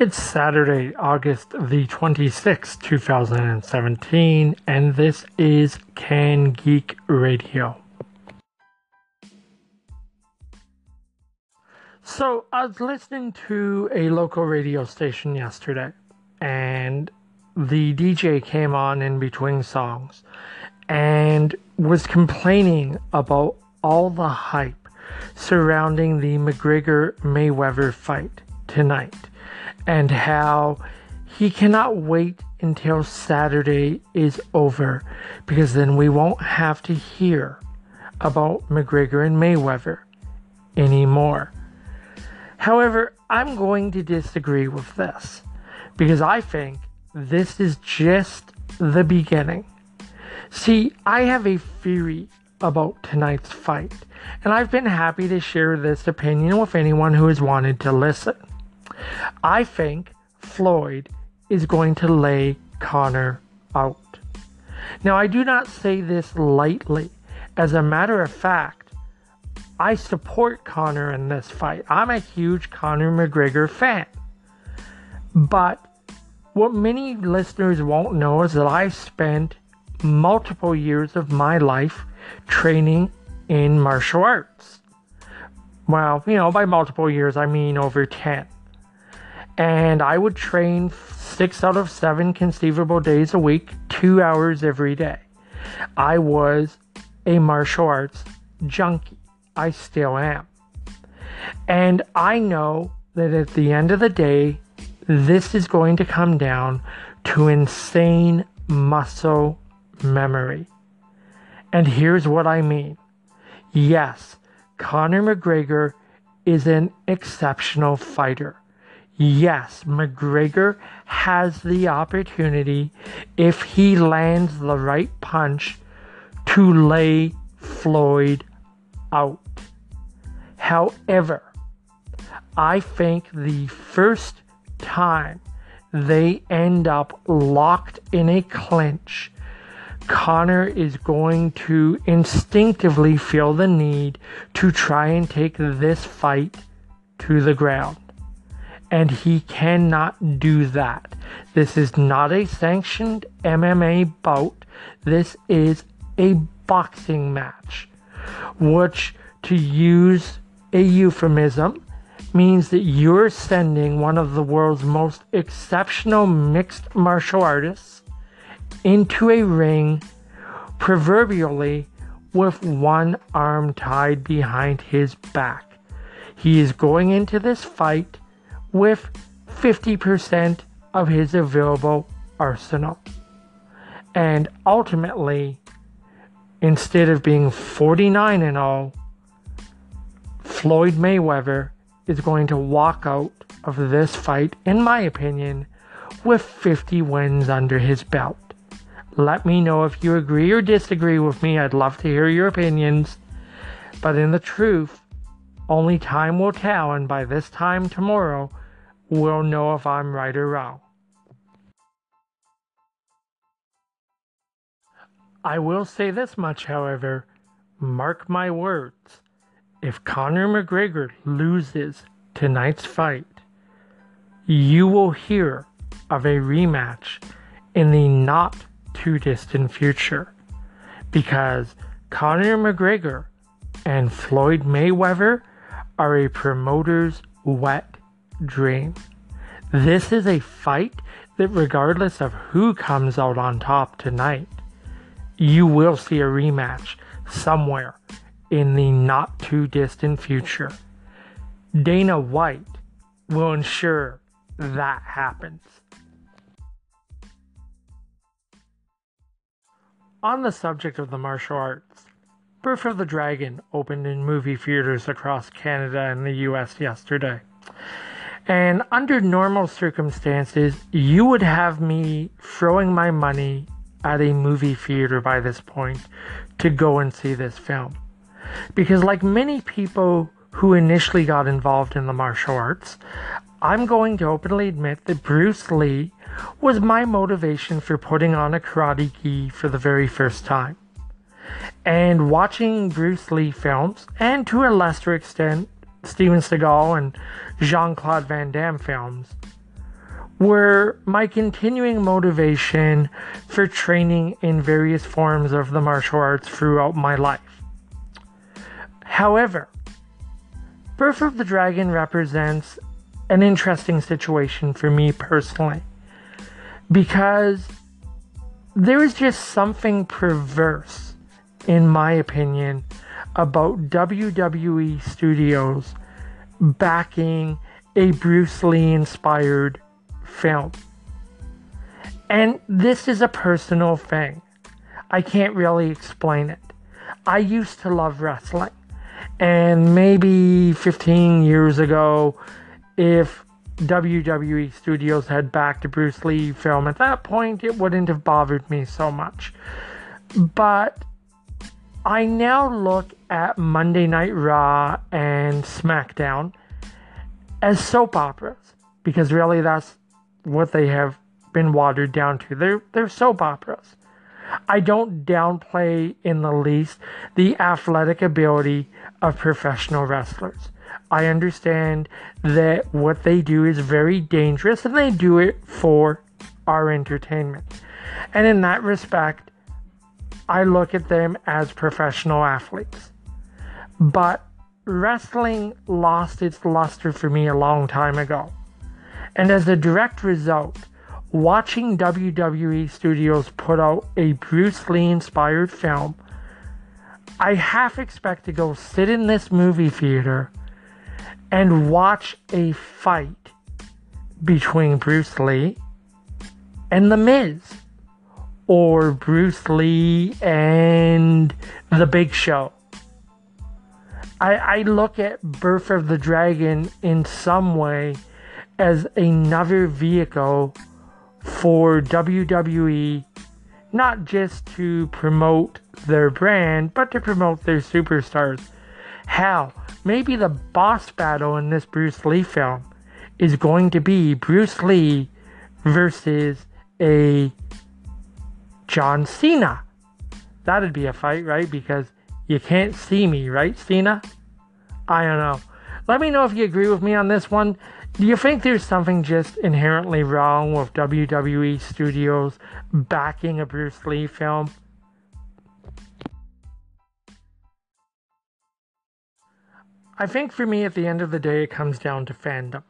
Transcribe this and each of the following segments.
It's Saturday, August the 26th, 2017, and this is Can Geek Radio. So, I was listening to a local radio station yesterday, and the DJ came on in between songs and was complaining about all the hype surrounding the McGregor Mayweather fight tonight and how he cannot wait until Saturday is over because then we won't have to hear about McGregor and Mayweather anymore. However, I'm going to disagree with this because I think this is just the beginning. See, I have a theory about tonight's fight, and I've been happy to share this opinion with anyone who has wanted to listen. I think Floyd is going to lay Conor out. Now, I do not say this lightly. As a matter of fact, I support Conor in this fight. I'm a huge Conor McGregor fan. But what many listeners won't know is that I spent multiple years of my life training in martial arts. Well, you know, by multiple years, I mean over 10. And I would train six out of seven conceivable days a week, two hours every day. I was a martial arts junkie. I still am. And I know that at the end of the day, this is going to come down to insane muscle memory. And here's what I mean yes, Conor McGregor is an exceptional fighter. Yes, McGregor has the opportunity, if he lands the right punch, to lay Floyd out. However, I think the first time they end up locked in a clinch Conor is going to instinctively feel the need to try and take this fight to the ground. And he cannot do that. This is not a sanctioned MMA bout. This is a boxing match, which, to use a euphemism, means that you're sending one of the world's most exceptional mixed martial artists into a ring, proverbially with one arm tied behind his back. He is going into this fight with 50% of his available arsenal. And ultimately, instead of being 49 and all, Floyd Mayweather is going to walk out of this fight, in my opinion, with 50 wins under his belt. Let me know if you agree or disagree with me. I'd love to hear your opinions. But in the truth, only time will tell, and by this time tomorrow, we'll know if I'm right or wrong. I will say this much, however mark my words. If Conor McGregor loses tonight's fight, you will hear of a rematch in the not too distant future because Conor McGregor and Floyd Mayweather are a promoter's wet dream. This is a fight that, regardless of who comes out on top tonight, you will see a rematch somewhere in the not too distant future. Dana White will ensure that happens. On the subject of the martial arts, Birth of the Dragon opened in movie theaters across Canada and the US yesterday. And under normal circumstances, you would have me throwing my money at a movie theater by this point to go and see this film. Because, like many people who initially got involved in the martial arts, I'm going to openly admit that Bruce Lee was my motivation for putting on a karate gi for the very first time. And watching Bruce Lee films, and to a lesser extent, Steven Seagal and Jean Claude Van Damme films, were my continuing motivation for training in various forms of the martial arts throughout my life. However, Birth of the Dragon represents an interesting situation for me personally because there is just something perverse, in my opinion, about WWE Studios backing a Bruce Lee inspired film. And this is a personal thing. I can't really explain it. I used to love wrestling. And maybe 15 years ago, if WWE Studios had backed a Bruce Lee film at that point, it wouldn't have bothered me so much. But I now look at Monday Night Raw and SmackDown as soap operas because really that's what they have been watered down to. They're, they're soap operas. I don't downplay in the least the athletic ability of professional wrestlers. I understand that what they do is very dangerous and they do it for our entertainment. And in that respect, I look at them as professional athletes. But wrestling lost its luster for me a long time ago. And as a direct result, watching WWE Studios put out a Bruce Lee inspired film, I half expect to go sit in this movie theater and watch a fight between Bruce Lee and The Miz, or Bruce Lee and The Big Show. I, I look at Birth of the Dragon in some way as another vehicle for WWE, not just to promote their brand, but to promote their superstars. How? Maybe the boss battle in this Bruce Lee film is going to be Bruce Lee versus a John Cena. That'd be a fight, right? Because you can't see me, right, Cena? I don't know. Let me know if you agree with me on this one. Do you think there's something just inherently wrong with WWE Studios backing a Bruce Lee film? I think for me, at the end of the day, it comes down to fandom.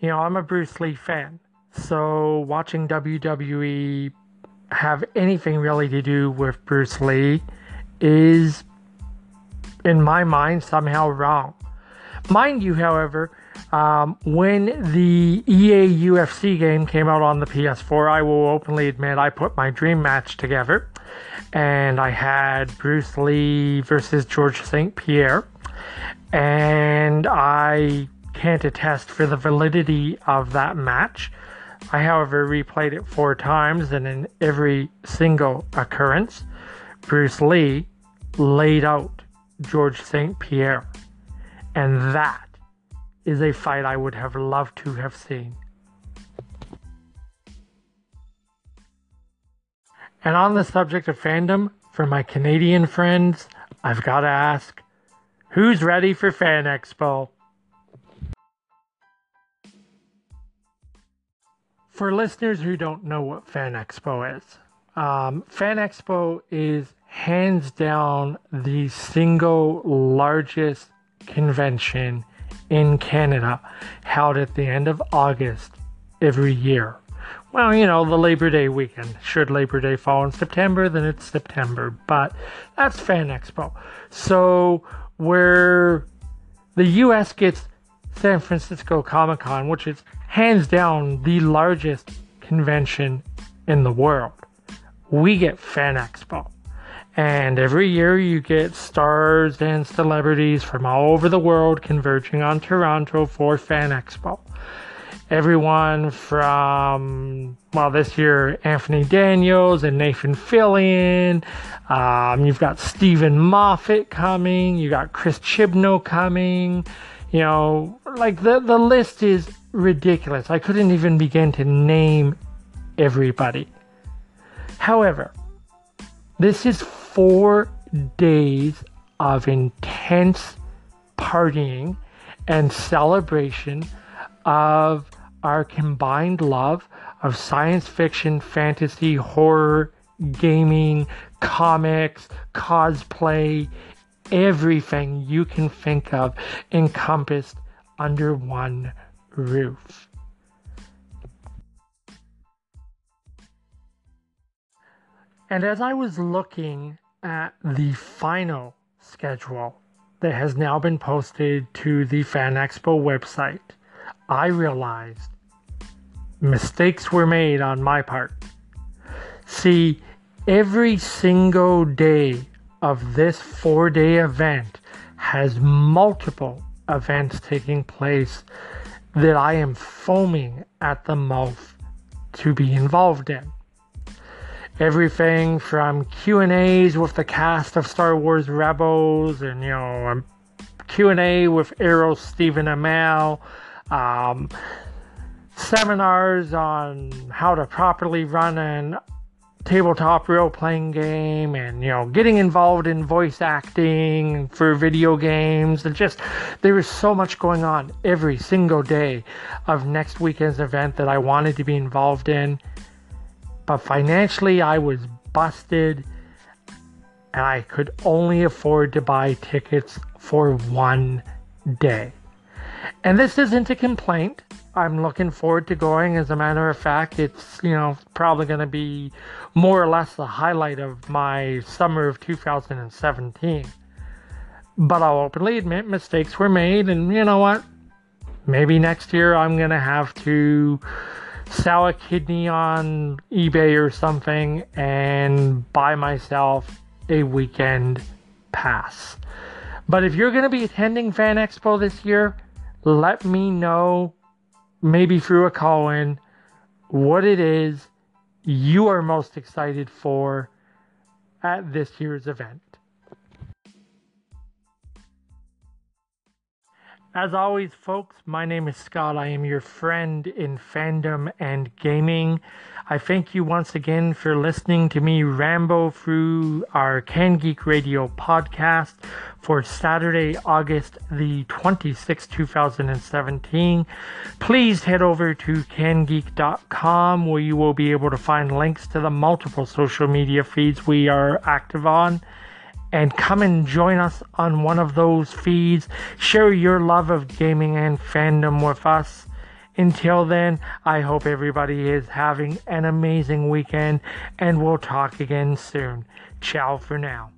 You know, I'm a Bruce Lee fan, so watching WWE have anything really to do with Bruce Lee is, in my mind, somehow wrong. Mind you, however, um, when the EA UFC game came out on the PS4, I will openly admit I put my dream match together. And I had Bruce Lee versus George St. Pierre. And I can't attest for the validity of that match. I, however, replayed it four times, and in every single occurrence, Bruce Lee laid out George St. Pierre. And that is a fight I would have loved to have seen. And on the subject of fandom, for my Canadian friends, I've got to ask who's ready for Fan Expo? For listeners who don't know what Fan Expo is, um, Fan Expo is hands down the single largest convention in Canada held at the end of August every year. Well, you know, the Labor Day weekend. Should Labor Day fall in September, then it's September. But that's Fan Expo. So, where the US gets San Francisco Comic Con, which is hands down the largest convention in the world, we get Fan Expo. And every year you get stars and celebrities from all over the world converging on Toronto for Fan Expo. Everyone from, well, this year, Anthony Daniels and Nathan Fillion. Um, you've got Steven Moffat coming. You got Chris Chibnall coming. You know, like the, the list is ridiculous. I couldn't even begin to name everybody. However, this is four days of intense partying and celebration of our combined love of science fiction, fantasy, horror, gaming, comics, cosplay, everything you can think of encompassed under one roof. And as I was looking at the final schedule that has now been posted to the Fan Expo website, I realized mistakes were made on my part. See, every single day of this four day event has multiple events taking place that I am foaming at the mouth to be involved in. Everything from Q and A's with the cast of Star Wars Rebels, and you know, um, Q and A with Arrow Stephen Amell, um, seminars on how to properly run an tabletop role playing game and you know getting involved in voice acting for video games and just there is so much going on every single day of next weekend's event that I wanted to be involved in. But financially I was busted and I could only afford to buy tickets for one day. And this isn't a complaint I'm looking forward to going. As a matter of fact, it's you know probably going to be more or less the highlight of my summer of 2017. But I'll openly admit mistakes were made, and you know what? Maybe next year I'm going to have to sell a kidney on eBay or something and buy myself a weekend pass. But if you're going to be attending Fan Expo this year, let me know maybe through a call in, what it is you are most excited for at this year's event. As always, folks, my name is Scott. I am your friend in fandom and gaming. I thank you once again for listening to me ramble through our Can Geek Radio podcast for Saturday, August the 26th, 2017. Please head over to cangeek.com where you will be able to find links to the multiple social media feeds we are active on and come and join us on one of those feeds. Share your love of gaming and fandom with us. Until then, I hope everybody is having an amazing weekend and we'll talk again soon. Ciao for now.